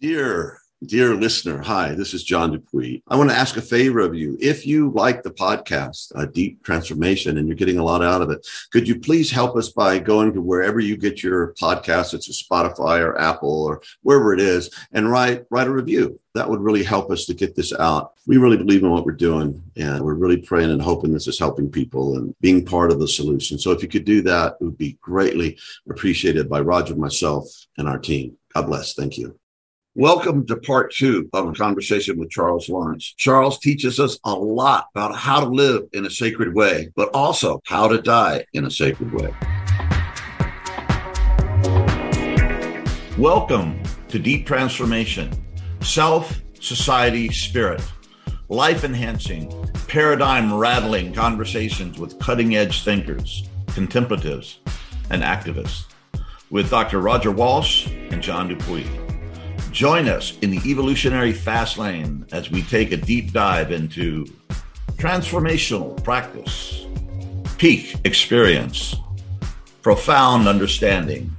Dear, dear listener, hi, this is John Dupuy. I want to ask a favor of you. If you like the podcast, A Deep Transformation, and you're getting a lot out of it, could you please help us by going to wherever you get your podcast? It's a Spotify or Apple or wherever it is, and write write a review. That would really help us to get this out. We really believe in what we're doing, and we're really praying and hoping this is helping people and being part of the solution. So if you could do that, it would be greatly appreciated by Roger, myself, and our team. God bless. Thank you. Welcome to part two of a conversation with Charles Lawrence. Charles teaches us a lot about how to live in a sacred way, but also how to die in a sacred way. Welcome to Deep Transformation Self, Society, Spirit. Life enhancing, paradigm rattling conversations with cutting edge thinkers, contemplatives, and activists with Dr. Roger Walsh and John Dupuy. Join us in the evolutionary fast lane as we take a deep dive into transformational practice, peak experience, profound understanding,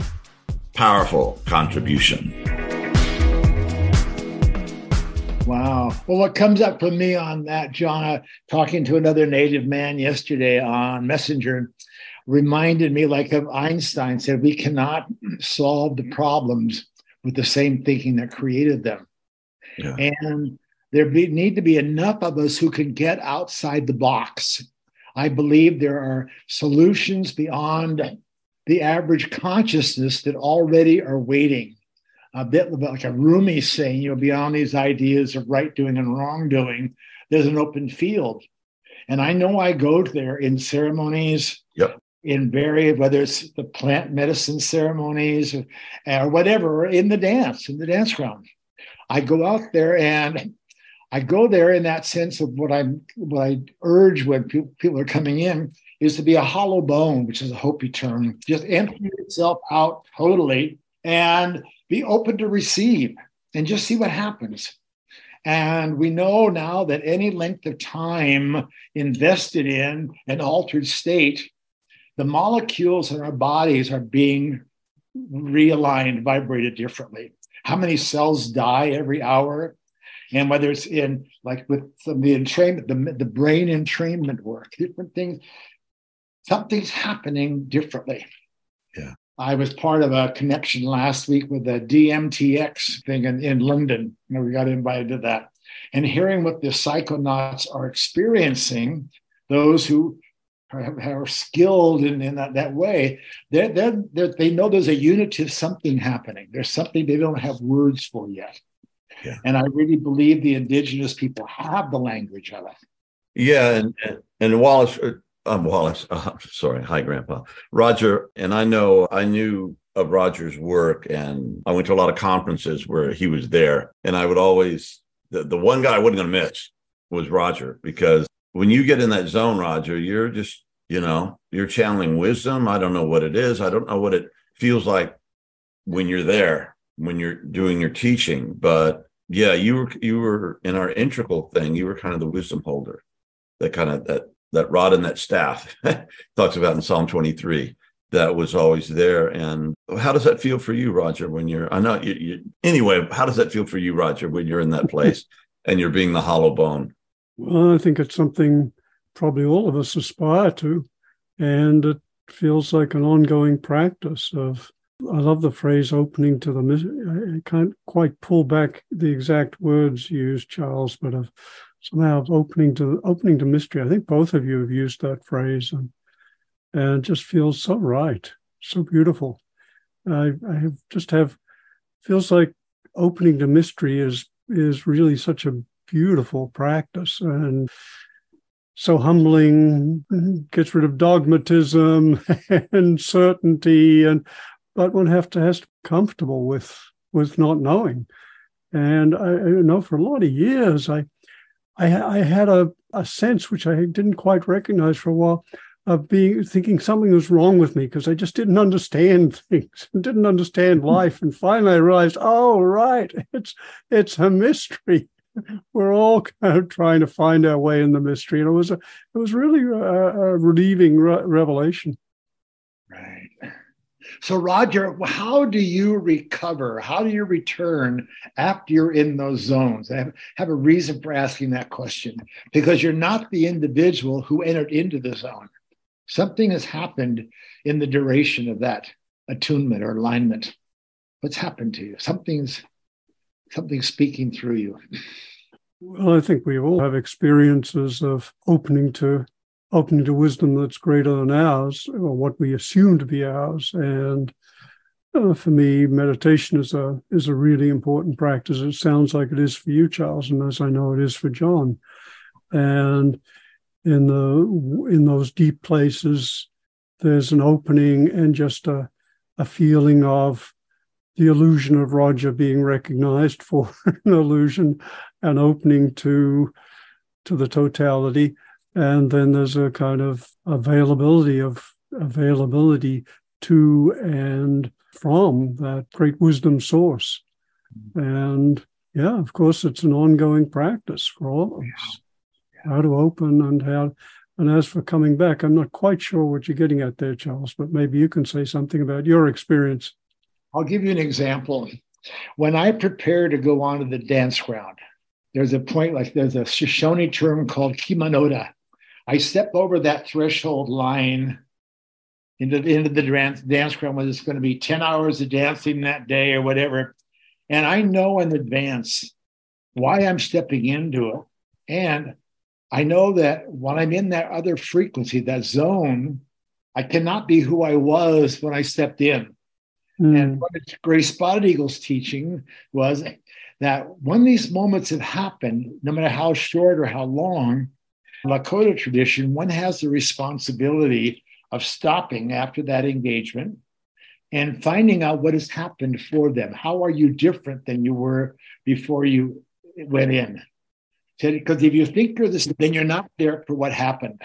powerful contribution. Wow. Well, what comes up for me on that, John, uh, talking to another native man yesterday on Messenger, reminded me, like Einstein said, we cannot solve the problems with the same thinking that created them. Yeah. And there be, need to be enough of us who can get outside the box. I believe there are solutions beyond the average consciousness that already are waiting. A bit like a Rumi saying, you know, beyond these ideas of right doing and wrong doing, there's an open field. And I know I go there in ceremonies, yep in various whether it's the plant medicine ceremonies or, or whatever in the dance in the dance ground. I go out there and i go there in that sense of what i'm what i urge when people, people are coming in is to be a hollow bone which is a hopi term just empty itself out totally and be open to receive and just see what happens. And we know now that any length of time invested in an altered state the molecules in our bodies are being realigned, vibrated differently. How many cells die every hour? And whether it's in like with some, the entrainment, the, the brain entrainment work, different things, something's happening differently. Yeah. I was part of a connection last week with the DMTX thing in, in London. You know, we got invited to that. And hearing what the psychonauts are experiencing, those who are, are skilled in, in that, that way, they're, they're, they're, they know there's a unitive something happening. There's something they don't have words for yet. Yeah. And I really believe the indigenous people have the language of it. Yeah, and and, Wallace, um, Wallace, uh, sorry, hi, Grandpa, Roger, and I know I knew of Roger's work, and I went to a lot of conferences where he was there, and I would always the the one guy I wasn't going to miss was Roger because when you get in that zone, Roger, you're just, you know, you're channeling wisdom. I don't know what it is. I don't know what it feels like when you're there, when you're doing your teaching. But yeah, you were you were in our integral thing, you were kind of the wisdom holder, that kind of that that rod and that staff talks about in Psalm 23 that was always there. And how does that feel for you, Roger, when you're, I know you, you anyway, how does that feel for you, Roger, when you're in that place and you're being the hollow bone? Well, I think it's something probably all of us aspire to. And it feels like an ongoing practice of, I love the phrase opening to the, I can't quite pull back the exact words used, Charles, but of somehow opening to opening to mystery. I think both of you have used that phrase and, and it just feels so right, so beautiful. I, I have just have, feels like opening to mystery is is really such a beautiful practice and so humbling, gets rid of dogmatism and certainty, and but one have to has to be comfortable with with not knowing. And I, I know for a lot of years, I I, I had a, a sense which I didn't quite recognize for a while of being thinking something was wrong with me because I just didn't understand things, didn't understand hmm. life. And finally I realized, oh right, it's it's a mystery. we're all kind of trying to find our way in the mystery, and it was a it was really a, a relieving re- revelation. Right. So, Roger, how do you recover? How do you return after you're in those zones? I have, have a reason for asking that question because you're not the individual who entered into the zone. Something has happened in the duration of that attunement or alignment. What's happened to you? Something's something's speaking through you. Well, I think we all have experiences of opening to opening to wisdom that's greater than ours, or what we assume to be ours. And uh, for me, meditation is a is a really important practice. It sounds like it is for you, Charles, and as I know it is for John. And in the in those deep places, there's an opening and just a a feeling of the illusion of Roger being recognized for an illusion, an opening to to the totality. And then there's a kind of availability of availability to and from that great wisdom source. And yeah of course it's an ongoing practice for all of us. How to open and how and as for coming back i'm not quite sure what you're getting at there charles but maybe you can say something about your experience i'll give you an example when i prepare to go onto the dance ground there's a point like there's a shoshone term called kimanoda I step over that threshold line into, the into the dance, dance ground whether it's going to be 10 hours of dancing that day or whatever. And I know in advance why I'm stepping into it. And I know that when I'm in that other frequency, that zone, I cannot be who I was when I stepped in. Mm. And what Grace Spotted Eagle's teaching was that when these moments have happened, no matter how short or how long, Lakota tradition, one has the responsibility of stopping after that engagement and finding out what has happened for them. How are you different than you were before you went in? Because if you think you're this, then you're not there for what happened.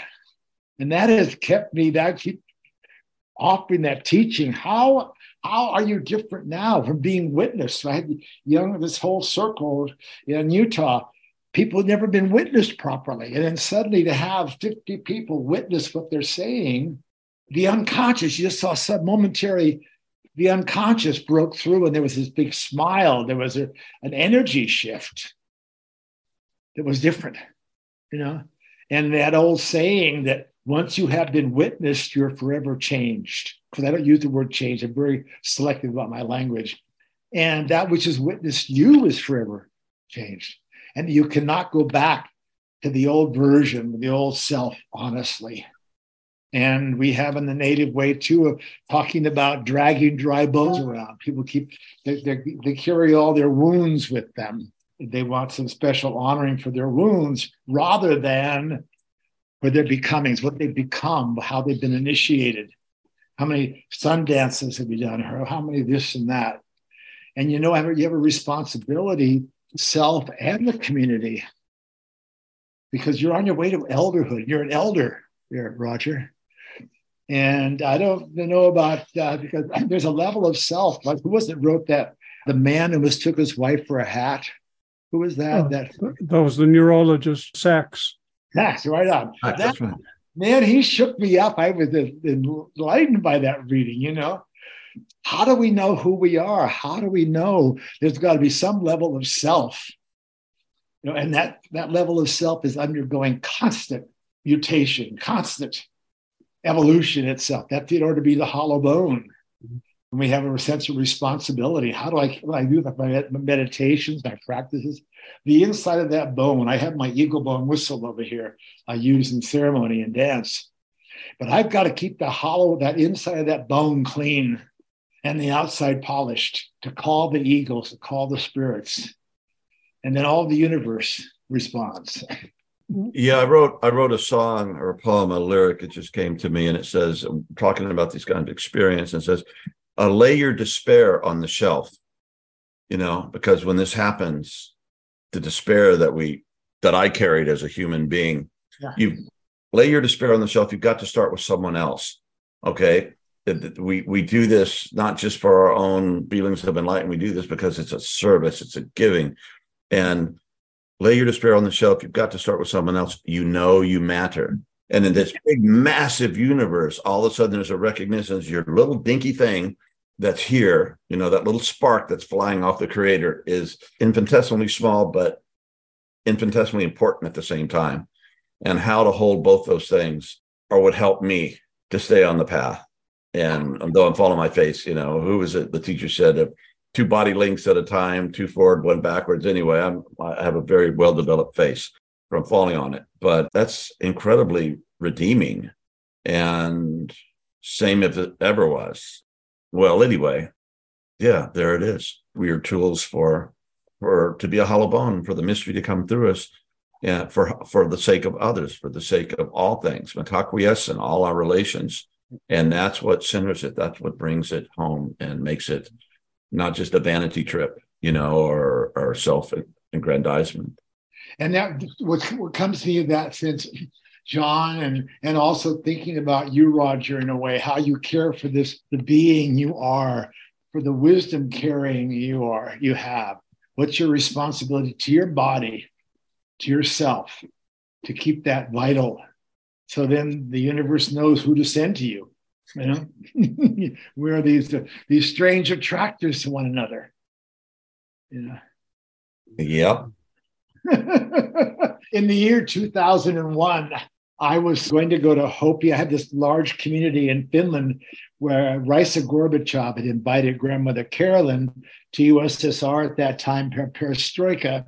And that has kept me, that keep offering that teaching. How how are you different now from being witnessed? I had young this whole circle in Utah people had never been witnessed properly. And then suddenly to have 50 people witness what they're saying, the unconscious, you just saw some momentary, the unconscious broke through and there was this big smile. There was a, an energy shift that was different, you know? And that old saying that once you have been witnessed, you're forever changed. Because I don't use the word change, I'm very selective about my language. And that which is witnessed you is forever changed and you cannot go back to the old version, the old self, honestly. And we have in the native way too of talking about dragging dry bones around. People keep they, they, they carry all their wounds with them. They want some special honoring for their wounds rather than for their becomings, what they've become, how they've been initiated, how many sun dances have you done, or how many this and that. And you know, you have a responsibility self and the community because you're on your way to elderhood. You're an elder here, Roger. And I don't know about uh, because there's a level of self. Like who was it wrote that? The man who mistook his wife for a hat. Who was that? Oh, that that was the neurologist Sacks. Sacks, right on. Right, that, right. Man, he shook me up. I was enlightened by that reading. You know, how do we know who we are? How do we know there's got to be some level of self? You know, and that, that level of self is undergoing constant mutation, constant evolution itself. That's in order to be the hollow bone. And we have a sense of responsibility. How do I, I do my meditations, my practices, the inside of that bone, I have my eagle bone whistle over here I use in ceremony and dance. But I've got to keep the hollow, that inside of that bone clean and the outside polished to call the eagles, to call the spirits. And then all the universe responds. Yeah, I wrote I wrote a song or a poem, a lyric. It just came to me, and it says, talking about these kind of experience, and says, uh, "Lay your despair on the shelf," you know, because when this happens, the despair that we that I carried as a human being, yeah. you lay your despair on the shelf. You've got to start with someone else. Okay, we we do this not just for our own feelings of enlightenment. We do this because it's a service, it's a giving, and lay your despair on the shelf. You've got to start with someone else. You know you matter. And in this big, massive universe, all of a sudden there's a recognition as your little dinky thing that's here, you know, that little spark that's flying off the creator is infinitesimally small, but infinitesimally important at the same time. And how to hold both those things are what helped me to stay on the path. And though I'm falling my face, you know, who was it? The teacher said, uh, two body links at a time, two forward, one backwards. Anyway, I'm, I have a very well developed face from falling on it, but that's incredibly redeeming. And same if it ever was. Well, anyway, yeah, there it is. We are tools for for to be a hollow bone for the mystery to come through us yeah, for for the sake of others, for the sake of all things, Mitakuye Oyasin, all our relations. And that's what centers it. That's what brings it home and makes it not just a vanity trip, you know, or or self aggrandizement. And that what, what comes to in that sense, John, and and also thinking about you, Roger, in a way, how you care for this, the being you are, for the wisdom carrying you are, you have. What's your responsibility to your body, to yourself, to keep that vital. So then the universe knows who to send to you. You know, we are these uh, these strange attractors to one another. Yeah. Yep. In the year 2001, I was going to go to Hopi. I had this large community in Finland where Raisa Gorbachev had invited grandmother Carolyn to USSR at that time, perestroika.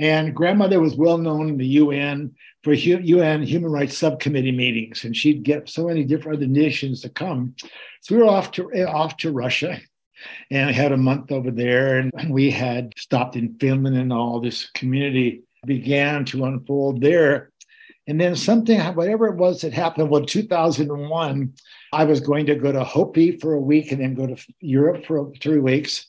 And grandmother was well known in the UN for UN Human Rights Subcommittee meetings, and she'd get so many different other nations to come. So we were off to eh, off to Russia, and I had a month over there, and we had stopped in Finland, and all this community began to unfold there. And then something, whatever it was that happened, well, 2001, I was going to go to Hopi for a week and then go to Europe for three weeks.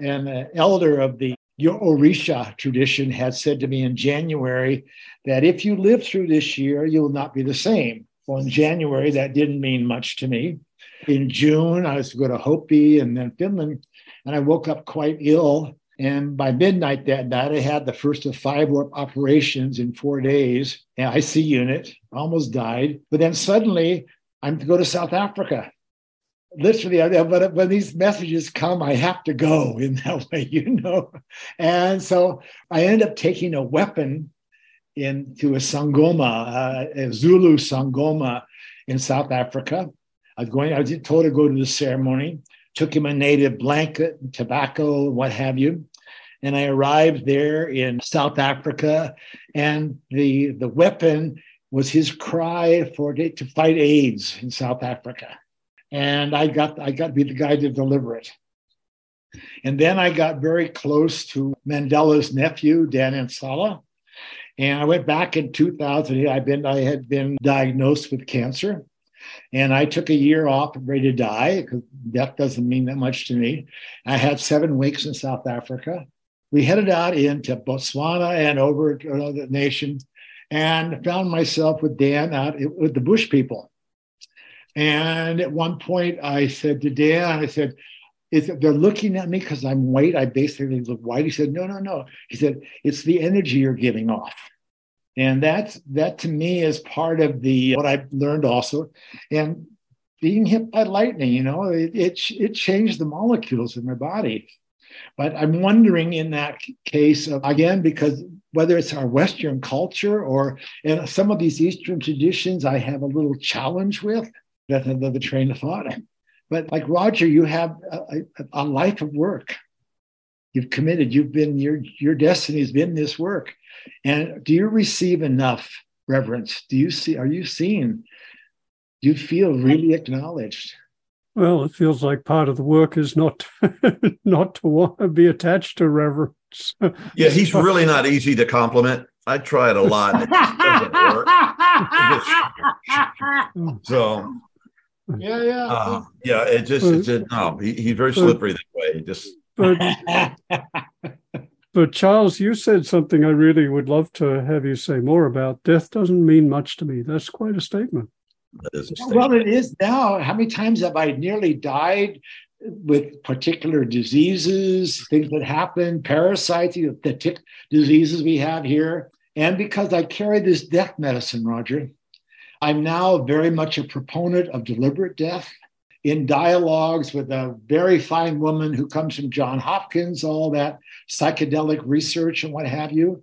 And the elder of the Orisha tradition had said to me in January that if you live through this year, you will not be the same. Well, in January, that didn't mean much to me. In June, I was to go to Hopi and then Finland, and I woke up quite ill. And by midnight that night, I had the first of five operations in four days. And IC unit, almost died. But then suddenly, I'm to go to South Africa literally but when these messages come i have to go in that way you know and so i end up taking a weapon into a sangoma uh, a zulu sangoma in south africa i was going i was told to go to the ceremony took him a native blanket tobacco what have you and i arrived there in south africa and the the weapon was his cry for to fight aids in south africa and I got I got to be the guy to deliver it. And then I got very close to Mandela's nephew, Dan Nsala. And I went back in 2000. I've been, I had been diagnosed with cancer. And I took a year off, ready to die, because death doesn't mean that much to me. I had seven weeks in South Africa. We headed out into Botswana and over to another nation and found myself with Dan out with the Bush people. And at one point, I said to Dan, I said, is they're looking at me because I'm white. I basically look white. He said, no, no, no. He said, it's the energy you're giving off. And that's that to me is part of the what I've learned also. And being hit by lightning, you know, it, it, it changed the molecules in my body. But I'm wondering in that case, of, again, because whether it's our Western culture or in some of these Eastern traditions, I have a little challenge with that's another train of thought. But like Roger, you have a, a, life of work. You've committed. You've been your your destiny has been this work. And do you receive enough reverence? Do you see? Are you seen? Do you feel really acknowledged? Well, it feels like part of the work is not not to want to be attached to reverence. Yeah, he's really not easy to compliment. I tried a lot. so yeah, yeah, uh, yeah. It just, but, it's no. He, he's very slippery that way. Just. But, but Charles, you said something I really would love to have you say more about. Death doesn't mean much to me. That's quite a statement. That is a statement. Well, it is now. How many times have I nearly died with particular diseases, things that happen, parasites, the tick diseases we have here? And because I carry this death medicine, Roger, I'm now very much a proponent of deliberate death in dialogues with a very fine woman who comes from John Hopkins, all that psychedelic research and what have you.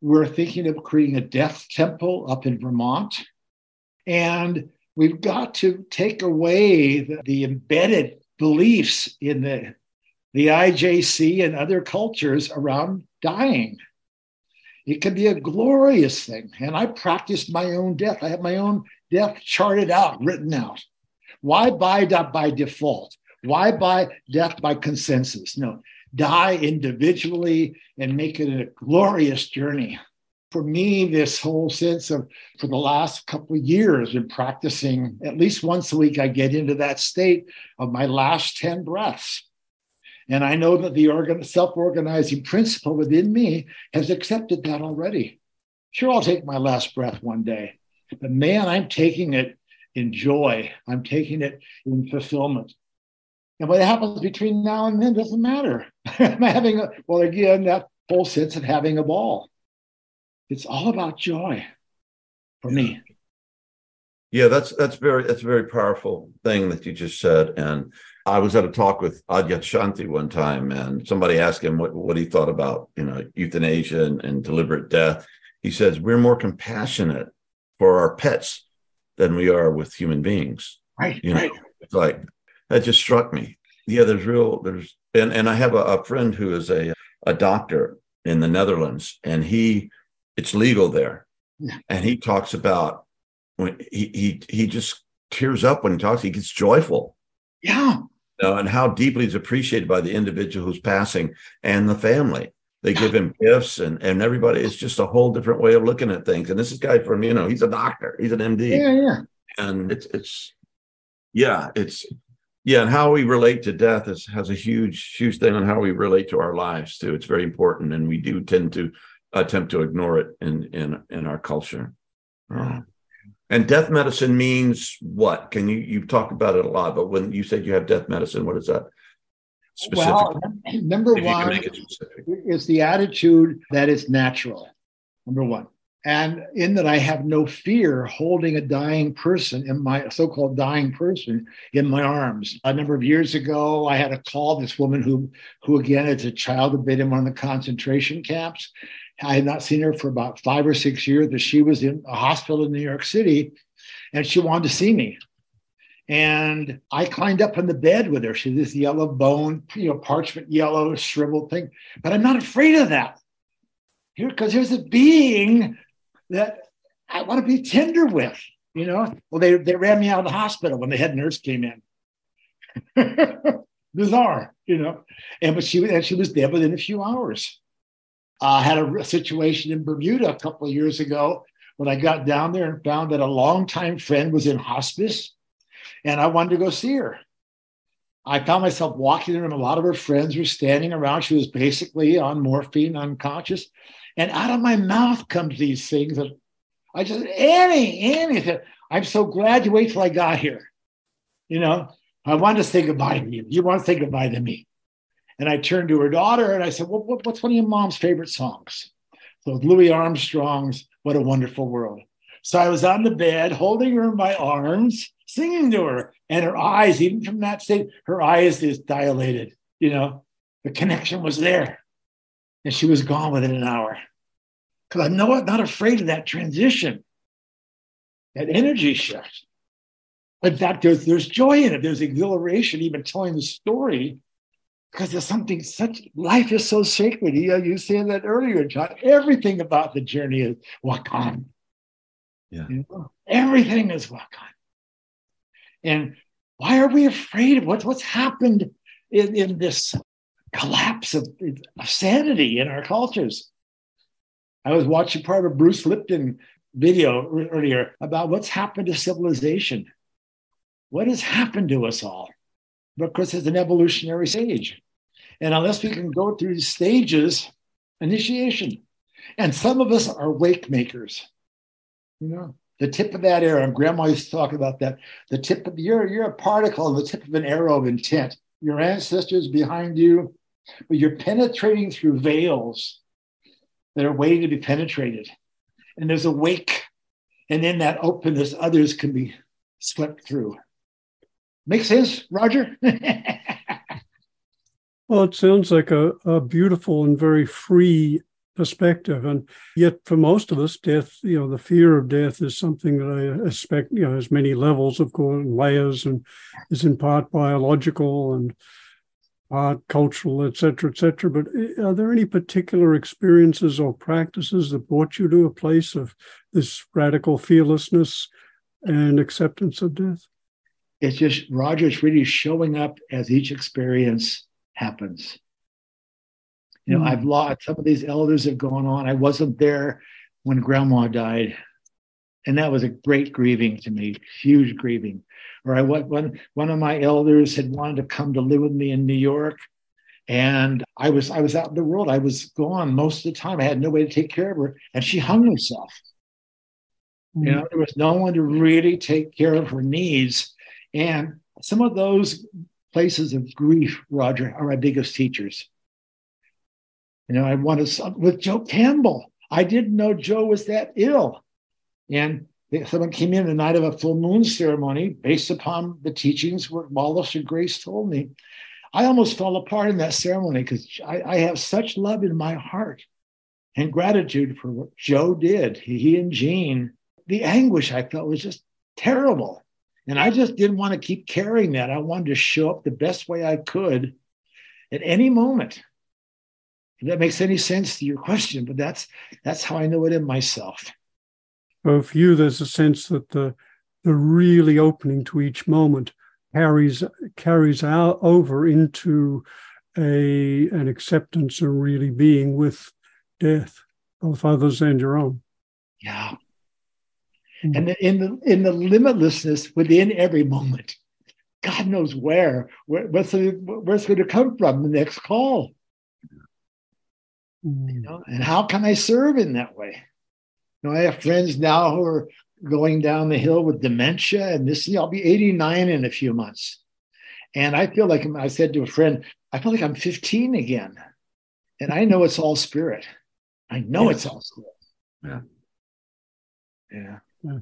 We're thinking of creating a death temple up in Vermont. And we've got to take away the, the embedded beliefs in the, the IJC and other cultures around dying. It can be a glorious thing. And I practiced my own death. I have my own death charted out, written out. Why buy that by default? Why buy death by consensus? No, die individually and make it a glorious journey. For me, this whole sense of for the last couple of years, in practicing at least once a week, I get into that state of my last 10 breaths. And I know that the organ, self-organizing principle within me has accepted that already. Sure, I'll take my last breath one day, but man, I'm taking it in joy. I'm taking it in fulfillment. And what happens between now and then doesn't matter. I'm having a, well, again, that whole sense of having a ball. It's all about joy for me. Yeah, that's that's very that's a very powerful thing that you just said. And I was at a talk with Adyashanti one time, and somebody asked him what, what he thought about you know euthanasia and, and deliberate death. He says we're more compassionate for our pets than we are with human beings. Right. You know, right. it's like that just struck me. Yeah, there's real there's and and I have a, a friend who is a a doctor in the Netherlands, and he it's legal there, Yeah. and he talks about when he he he just tears up when he talks. He gets joyful Yeah. you know, and how deeply he's appreciated by the individual who's passing and the family. They give him gifts and and everybody. It's just a whole different way of looking at things. And this is guy from you know he's a doctor, he's an MD, Yeah. Yeah. and it's it's yeah it's yeah and how we relate to death is has a huge huge thing on how we relate to our lives too. It's very important, and we do tend to attempt to ignore it in in in our culture. Um, and death medicine means what? Can you you've talked about it a lot, but when you said you have death medicine, what is that specifically? Well, number if one make is the attitude that it's natural. Number one. And in that, I have no fear holding a dying person in my so called dying person in my arms. A number of years ago, I had a call this woman who, who again, is a child, had been in one of the concentration camps. I had not seen her for about five or six years, but she was in a hospital in New York City and she wanted to see me. And I climbed up on the bed with her. She this yellow bone, you know, parchment yellow, shriveled thing. But I'm not afraid of that. Here, because there's a being that I want to be tender with, you know. Well, they, they ran me out of the hospital when the head nurse came in. Bizarre, you know. And but she and she was dead within a few hours. I had a, situation in Bermuda a couple of years ago when I got down there and found that a longtime friend was in hospice, and I wanted to go see her. I found myself walking there, and a lot of her friends were standing around. She was basically on morphine, unconscious. And out of my mouth comes these things. And I just, Annie, Annie, said, I'm so glad you wait till I got here. You know, I wanted to say goodbye to you. You want to say goodbye to me. And I turned to her daughter and I said, well, what, What's one of your mom's favorite songs? So Louis Armstrong's What a Wonderful World. So I was on the bed holding her in my arms, singing to her. And her eyes, even from that state, her eyes is dilated. You know, the connection was there. And she was gone within an hour. Because I'm not, not afraid of that transition, that energy shift. In fact, there's, there's joy in it. There's exhilaration, even telling the story, because there's something such, life is so sacred. You, you said that earlier, John. Everything about the journey is wakan. Yeah. You know? Everything is wakan. And why are we afraid of what, what's happened in, in this collapse of, of sanity in our cultures? I was watching part of Bruce Lipton video earlier about what's happened to civilization. What has happened to us all? Because it's an evolutionary stage. And unless we can go through stages, initiation. And some of us are wake makers. You know, the tip of that arrow, and grandma used to talk about that. The tip of you're you're a particle on the tip of an arrow of intent. Your ancestors behind you, but you're penetrating through veils that are waiting to be penetrated. And there's a wake. And in that openness, others can be swept through. Make sense, Roger? well, it sounds like a, a beautiful and very free perspective. And yet, for most of us, death, you know, the fear of death is something that I expect, you know, has many levels, of course, and layers, and is in part biological and part cultural, et cetera, et cetera. But eh, are there any particular experiences or practices that brought you to a place of this radical fearlessness and acceptance of death? It's just Roger's really showing up as each experience happens. You know, mm. I've lost some of these elders have gone on. I wasn't there when grandma died. And that was a great grieving to me, huge grieving. Or I one one of my elders had wanted to come to live with me in New York. And I was I was out in the world. I was gone most of the time. I had no way to take care of her. And she hung herself. Mm. You know, there was no one to really take care of her needs. And some of those places of grief, Roger, are my biggest teachers. You know, I wanted some with Joe Campbell. I didn't know Joe was that ill. And someone came in the night of a full moon ceremony based upon the teachings what Wallace and Grace told me. I almost fell apart in that ceremony because I, I, have such love in my heart and gratitude for what Joe did. He, he and Jean, the anguish I felt was just terrible. And I just didn't want to keep carrying that. I wanted to show up the best way I could at any moment if that makes any sense to your question, but that's that's how I know it in myself. Well, for you, there's a sense that the the really opening to each moment carries carries out over into a an acceptance of really being with death, both others and your own. Yeah. Mm-hmm. And in the in the limitlessness within every moment, God knows where, where where's, the, where's going to come from the next call. Mm. You know, and how can I serve in that way? You know, I have friends now who are going down the hill with dementia, and this I'll be 89 in a few months. And I feel like I said to a friend, I feel like I'm 15 again. And I know it's all spirit. I know yes. it's all spirit. Yeah. Yeah. Yeah.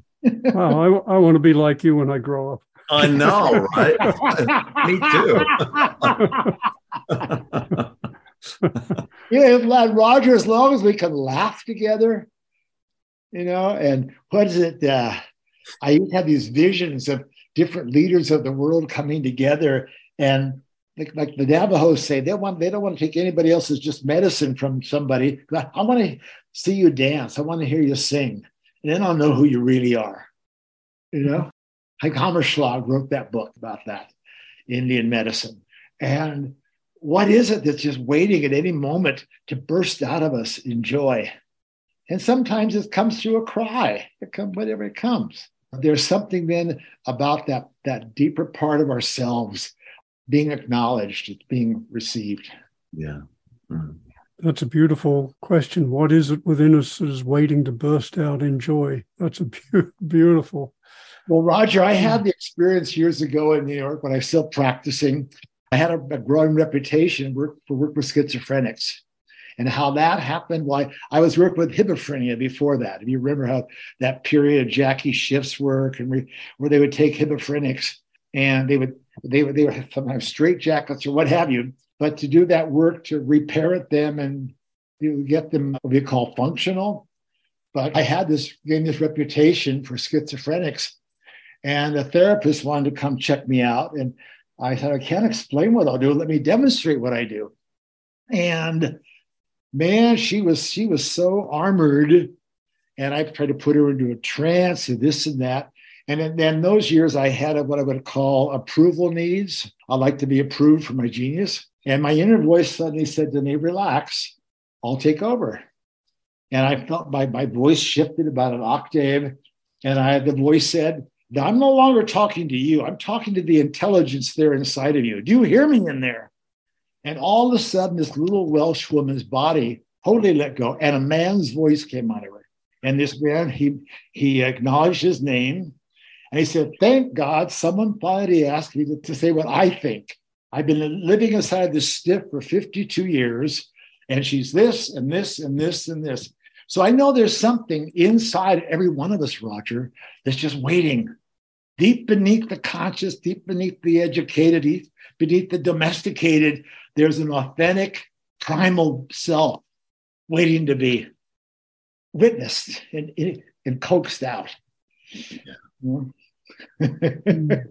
wow, I, I want to be like you when I grow up. I know, right? Me too. yeah, lad Roger, as long as we can laugh together, you know, and what is it? Uh, I have these visions of different leaders of the world coming together and like, like the Navajos say, they want they don't want to take anybody else's just medicine from somebody. I want to see you dance. I want to hear you sing. And then I'll know who you really are. You know? Like Hammerschlag wrote that book about that, Indian medicine. And what is it that's just waiting at any moment to burst out of us in joy? And sometimes it comes through a cry, it comes whatever it comes. There's something then about that, that deeper part of ourselves being acknowledged, it's being received. Yeah. Mm. That's a beautiful question. What is it within us that is waiting to burst out in joy? That's a be- beautiful. Well, Roger, I had hmm. the experience years ago in New York when I was still practicing. I had a, a growing reputation work, for work with schizophrenics. And how that happened, why I was working with hebephrenia before that. If you remember how that period of Jackie Schiff's work and re, where they would take hebephrenics and they would they would they would sometimes straight jackets or what have you, but to do that work to repair it them and you get them what we call functional. But I had this gained this reputation for schizophrenics, and a therapist wanted to come check me out, and I said, I can't explain what I'll do. Let me demonstrate what I do. And man, she was she was so armored. And I tried to put her into a trance and this and that. And then those years I had what I would call approval needs. I like to be approved for my genius. And my inner voice suddenly said to me, relax, I'll take over. And I felt my, my voice shifted about an octave. And I the voice said, now, I'm no longer talking to you. I'm talking to the intelligence there inside of you. Do you hear me in there? And all of a sudden, this little Welsh woman's body totally let go, and a man's voice came out of her. And this man, he he acknowledged his name, and he said, "Thank God, someone finally asked me to, to say what I think. I've been living inside this stiff for 52 years, and she's this and this and this and this. So I know there's something inside every one of us, Roger, that's just waiting deep beneath the conscious, deep beneath the educated, deep beneath the domesticated. There's an authentic primal self waiting to be witnessed and, and coaxed out. Yeah. Mm.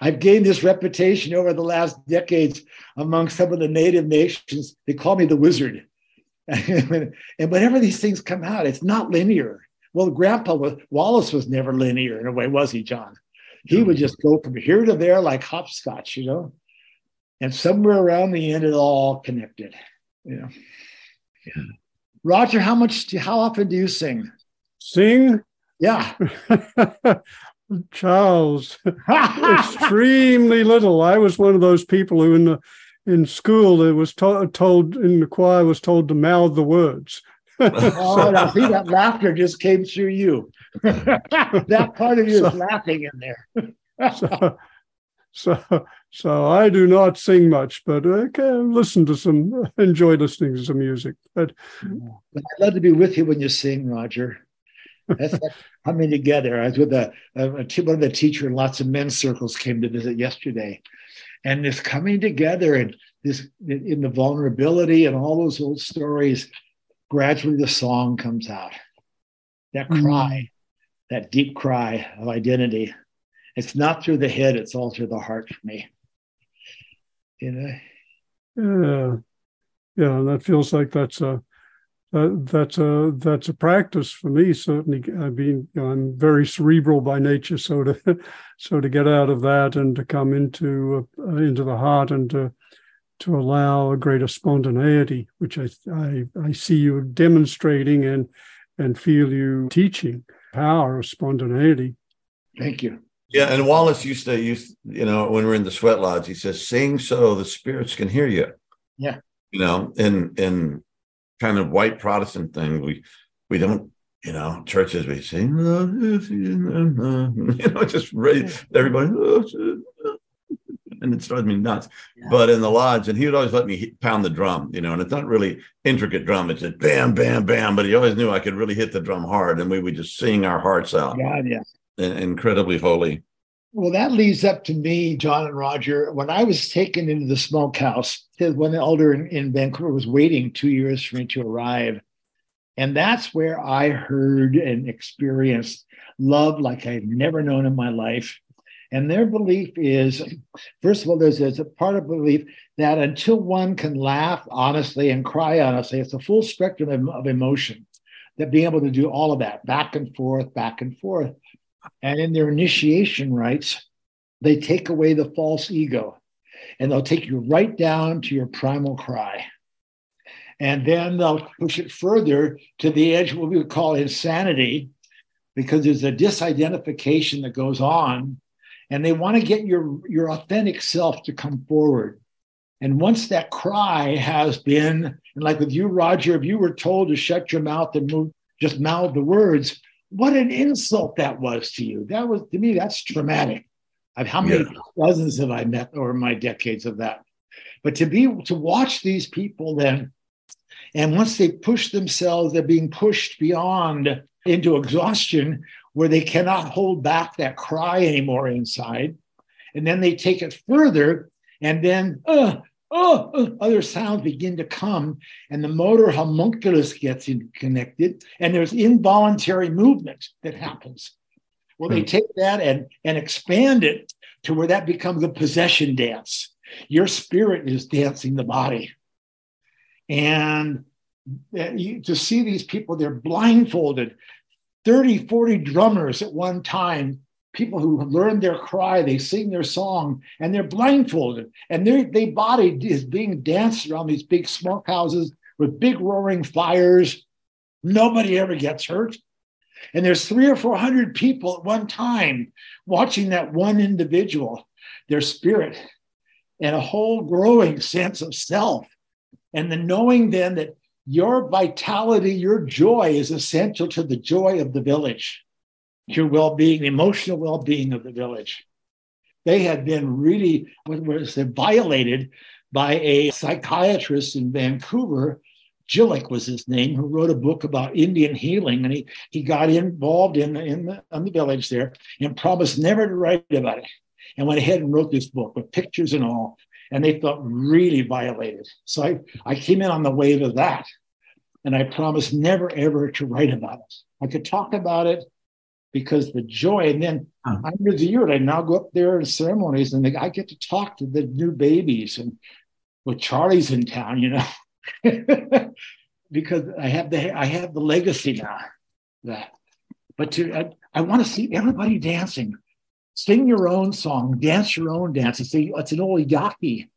I've gained this reputation over the last decades among some of the native nations. They call me the wizard. and whenever these things come out, it's not linear. Well, Grandpa was, Wallace was never linear in a way, was he, John? He would just go from here to there like hopscotch, you know. And somewhere around the end, it all connected. You know. Yeah. Roger, how much? do, how often do you sing? Sing? Yeah. Charles, extremely little. I was one of those people who in the in school it was to- told in the choir was told to mouth the words. oh, I see that laughter just came through you. that part of you so, is laughing in there. so, so, so I do not sing much, but I can listen to some, enjoy listening to some music. But, but I'd love to be with you when you sing, Roger. That's coming together. I was with a, a, a, one of the teacher and lots of men's circles came to visit yesterday, and this coming together and this in the vulnerability and all those old stories gradually the song comes out that mm-hmm. cry mm-hmm. that deep cry of identity it's not through the head it's all through the heart for me you know yeah yeah that feels like that's a that's a that's a practice for me certainly i mean you know, i'm very cerebral by nature so to so to get out of that and to come into uh, into the heart and to to allow a greater spontaneity, which I, I, I see you demonstrating and and feel you teaching power of spontaneity. Thank you. Yeah, and Wallace used to use, you know, when we're in the sweat lodge, he says, "Sing so the spirits can hear you." Yeah, you know, in in kind of white Protestant thing, we we don't, you know, churches we sing, oh, you know, just raise everybody oh, and it drives me nuts. Yeah. But in the lodge, and he would always let me pound the drum, you know, and it's not really intricate drum. It's just bam, bam, bam. But he always knew I could really hit the drum hard, and we would just sing our hearts out. God, yeah. And, incredibly holy. Well, that leads up to me, John and Roger. When I was taken into the smokehouse, one elder in, in Vancouver was waiting two years for me to arrive. And that's where I heard and experienced love like I've never known in my life. And their belief is, first of all, there's, there's a part of belief that until one can laugh honestly and cry honestly, it's a full spectrum of, of emotion. That being able to do all of that back and forth, back and forth. And in their initiation rites, they take away the false ego and they'll take you right down to your primal cry. And then they'll push it further to the edge, what we would call insanity, because there's a disidentification that goes on and they want to get your your authentic self to come forward and once that cry has been and like with you roger if you were told to shut your mouth and move just mouth the words what an insult that was to you that was to me that's traumatic how many yeah. dozens have i met over my decades of that but to be to watch these people then and once they push themselves they're being pushed beyond into exhaustion where they cannot hold back that cry anymore inside. And then they take it further, and then uh, uh, uh, other sounds begin to come, and the motor homunculus gets connected, and there's involuntary movement that happens. Well, they hmm. take that and, and expand it to where that becomes a possession dance. Your spirit is dancing the body. And uh, you, to see these people, they're blindfolded. 30, 40 drummers at one time, people who learn their cry, they sing their song, and they're blindfolded. And their they body is being danced around these big smokehouses with big roaring fires. Nobody ever gets hurt. And there's three or 400 people at one time watching that one individual, their spirit, and a whole growing sense of self. And the knowing then that your vitality, your joy is essential to the joy of the village, your well being, the emotional well being of the village. They had been really, what was it, violated by a psychiatrist in Vancouver Jilek was his name, who wrote a book about Indian healing, and he he got involved in in the, in the village there and promised never to write about it, and went ahead and wrote this book with pictures and all, and they felt really violated. So I I came in on the wave of that, and I promised never ever to write about it. I could talk about it because the joy, and then under the year, I now go up there in ceremonies, and I get to talk to the new babies and. Well, Charlie's in town, you know. because I have the I have the legacy now. That, but to I, I want to see everybody dancing. Sing your own song, dance your own dance. It's, a, it's an old Yaqui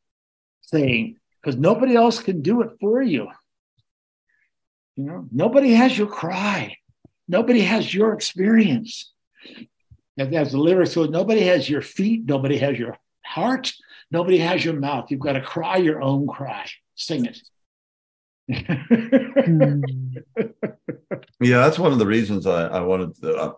saying because nobody else can do it for you. You know, nobody has your cry. Nobody has your experience. As the lyrics go, nobody has your feet. Nobody has your heart. Nobody has your mouth. You've got to cry your own cry. Sing it. Hmm. yeah, that's one of the reasons I, I wanted to, uh,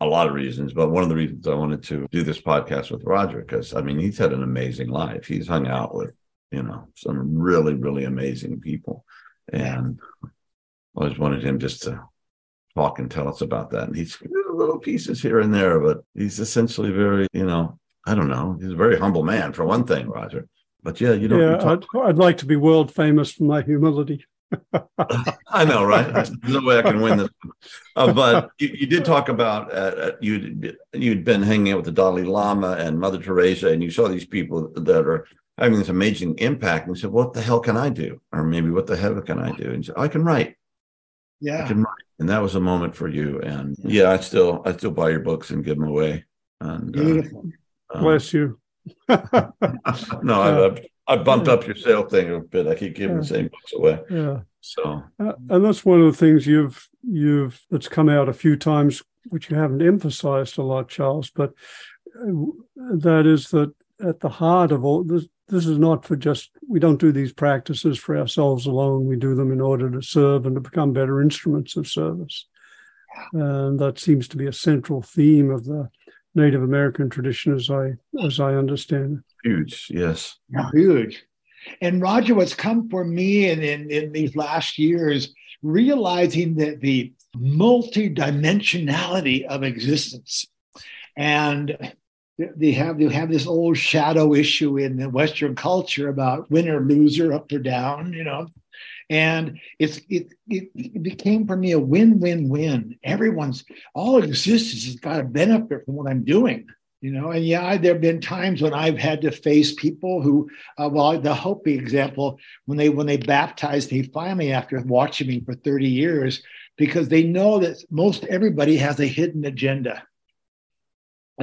a lot of reasons, but one of the reasons I wanted to do this podcast with Roger, because I mean, he's had an amazing life. He's hung out with, you know, some really, really amazing people. And I always wanted him just to talk and tell us about that. And he's little pieces here and there, but he's essentially very, you know, I don't know. He's a very humble man, for one thing, Roger. But yeah, you don't. Yeah, I'd, I'd, like to be world famous for my humility. I know, right? There's no way I can win this. Uh, but you, you, did talk about uh, you you'd been hanging out with the Dalai Lama and Mother Teresa, and you saw these people that are having this amazing impact. And you said, "What the hell can I do?" Or maybe, "What the hell can I do?" And said, "I can write." Yeah, can. And that was a moment for you. And yeah, I still I still buy your books and give them away. And uh, beautiful. Uh, Bless you. no, I, I bumped up your sale thing a bit. I keep giving yeah. the same books away. Yeah. So, uh, and that's one of the things you've you've that's come out a few times, which you haven't emphasized a lot, Charles. But uh, that is that at the heart of all this, this is not for just we don't do these practices for ourselves alone. We do them in order to serve and to become better instruments of service. And that seems to be a central theme of the Native American tradition, as I as I understand it. Huge, yes, yeah, huge. And Roger, what's come for me in, in, in these last years, realizing that the multidimensionality of existence, and they have they have this old shadow issue in the Western culture about winner loser, up or down, you know, and it's it, it, it became for me a win-win-win everyone's all existence has got a benefit from what i'm doing you know? And yeah there have been times when i've had to face people who uh, well the hopi example when they when they baptized me finally after watching me for 30 years because they know that most everybody has a hidden agenda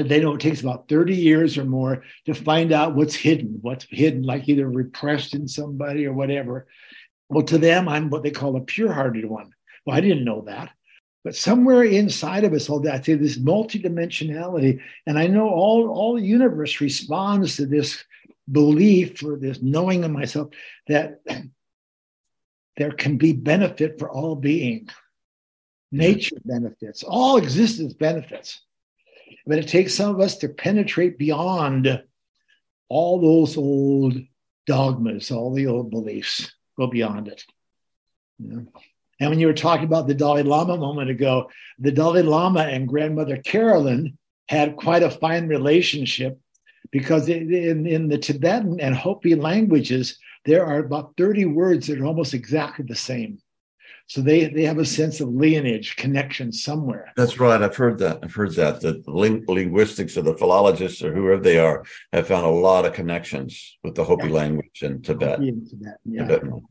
they know it takes about 30 years or more to find out what's hidden what's hidden like either repressed in somebody or whatever well, to them, I'm what they call a pure hearted one. Well, I didn't know that. But somewhere inside of us, oh, all that, this multidimensionality. And I know all, all the universe responds to this belief or this knowing of myself that there can be benefit for all being. Nature benefits, all existence benefits. But it takes some of us to penetrate beyond all those old dogmas, all the old beliefs go beyond it. Yeah. And when you were talking about the Dalai Lama a moment ago, the Dalai Lama and grandmother Carolyn had quite a fine relationship because in, in the Tibetan and Hopi languages, there are about 30 words that are almost exactly the same. So they, they have a sense of lineage, connection somewhere. That's right. I've heard that. I've heard that. The ling- linguistics or the philologists or whoever they are have found a lot of connections with the Hopi yeah. language and Tibet. Tibet, yeah. Tibetan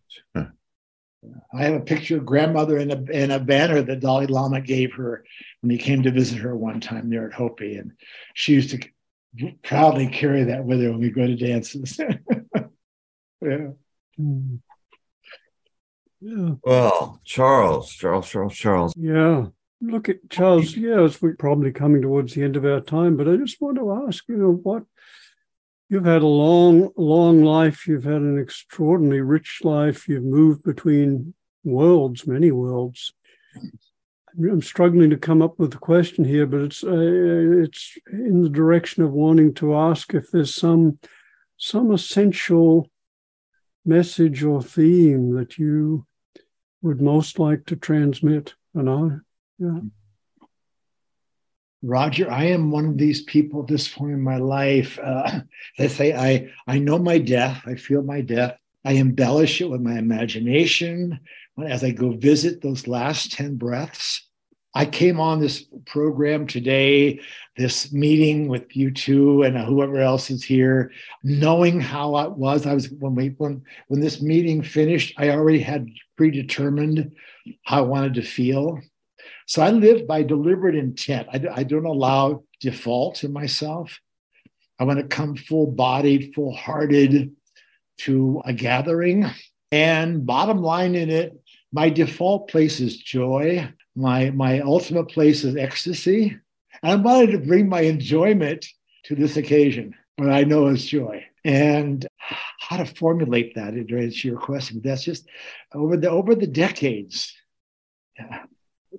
I have a picture of grandmother in a, in a banner that Dalai Lama gave her when he came to visit her one time there at Hopi. And she used to proudly carry that with her when we go to dances. yeah. Mm. Yeah. Well, Charles, Charles, Charles, Charles. Yeah. Look at Charles. Yes, we're probably coming towards the end of our time, but I just want to ask, you know, what you've had a long, long life. You've had an extraordinarily rich life. You've moved between worlds, many worlds. I'm struggling to come up with a question here, but it's uh, it's in the direction of wanting to ask if there's some some essential message or theme that you would most like to transmit? And I, yeah. Roger, I am one of these people at this point in my life. Uh, they say I I know my death. I feel my death. I embellish it with my imagination as I go visit those last 10 breaths. I came on this program today, this meeting with you two and whoever else is here, knowing how it was. I was when we when when this meeting finished, I already had predetermined how I wanted to feel. So I live by deliberate intent. I, I don't allow default in myself. I want to come full bodied, full hearted to a gathering. And bottom line in it, my default place is joy. My, my ultimate place is ecstasy. And I wanted to bring my enjoyment to this occasion, what I know is joy. And how to formulate that to your question. That's just over the over the decades. Yeah.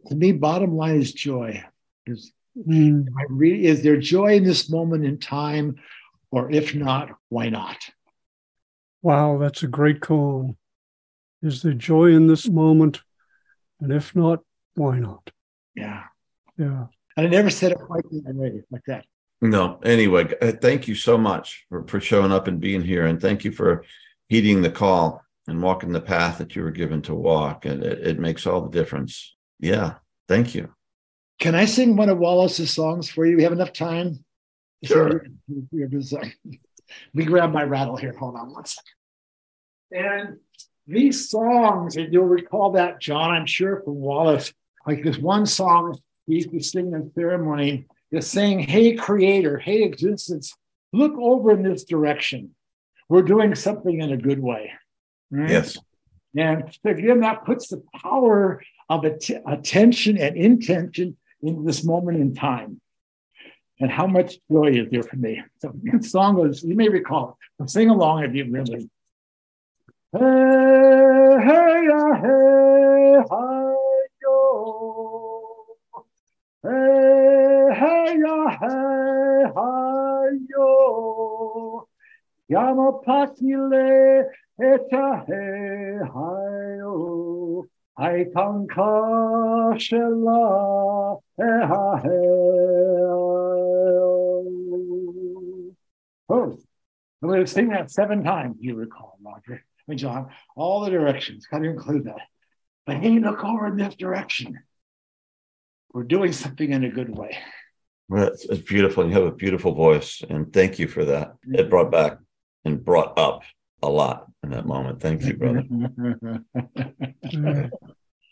To me, bottom line is joy. Is, mm. really, is there joy in this moment in time? Or if not, why not? Wow, that's a great call. Is there joy in this moment? And if not, why not? Yeah. Yeah. And I never said it quite that way, like that. No. Anyway, uh, thank you so much for, for showing up and being here. And thank you for heeding the call and walking the path that you were given to walk. And it, it makes all the difference. Yeah. Thank you. Can I sing one of Wallace's songs for you? We have enough time? Sure. We grab my rattle here. Hold on one second. And these songs, and you'll recall that, John, I'm sure from Wallace, like this one song he used to sing in ceremony is saying, Hey, creator, hey, existence, look over in this direction. We're doing something in a good way. Right? Yes. And again, that puts the power of att- attention and intention into this moment in time. And how much joy is there for me? So the song goes, you may recall it. Sing along if you really Hey, ah, hey, ah, hey, hi, yo. Eh, hey, hey, hey, hi, yo. Yamapakile, eta, hey, hi, yo. I kanka shela, hey, eh, ha, hey, Oh, I'm going to sing that seven times, you recall, Roger and John, all the directions, got to include that. But hey, look over in this direction. We're doing something in a good way. Well, it's, it's beautiful. You have a beautiful voice, and thank you for that. It brought back and brought up a lot in that moment. Thank you, brother.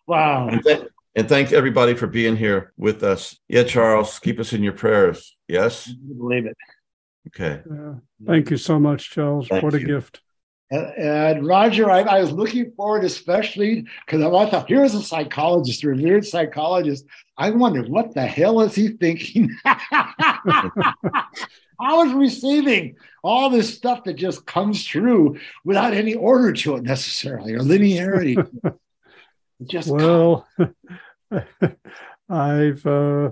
wow. And, th- and thank everybody for being here with us. Yeah, Charles, keep us in your prayers. Yes? I believe it. Okay. thank you so much, Charles. Thank what a gift. And, Roger, I, I, was looking forward, especially because I thought, here's a psychologist, a revered psychologist. I wondered, what the hell is he thinking? I was receiving all this stuff that just comes through without any order to it necessarily or linearity. just well, I've uh,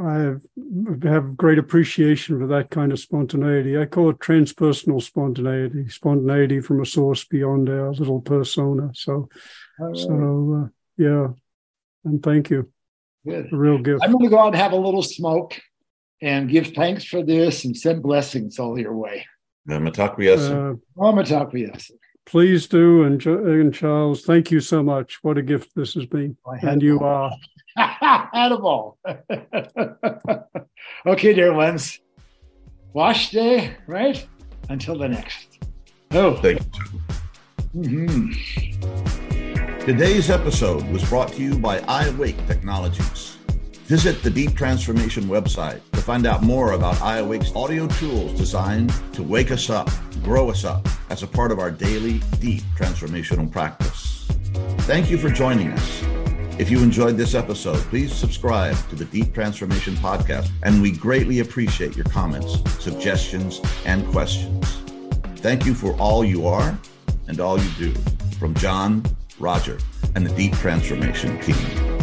I have great appreciation for that kind of spontaneity. I call it transpersonal spontaneity, spontaneity from a source beyond our little persona. So, right. so uh, yeah, and thank you. Good. A real gift. I'm going to go out and have a little smoke and give thanks for this and send blessings all your way. Uh, oh, Please do. And, and Charles, thank you so much. What a gift this has been. And you are. Edible. okay, dear ones. Wash day, right? Until the next. Oh. Thank you. Mm-hmm. Today's episode was brought to you by iAwake Technologies. Visit the Deep Transformation website to find out more about iAwake's audio tools designed to wake us up, grow us up as a part of our daily deep transformational practice. Thank you for joining us. If you enjoyed this episode, please subscribe to the Deep Transformation Podcast, and we greatly appreciate your comments, suggestions, and questions. Thank you for all you are and all you do. From John, Roger, and the Deep Transformation team.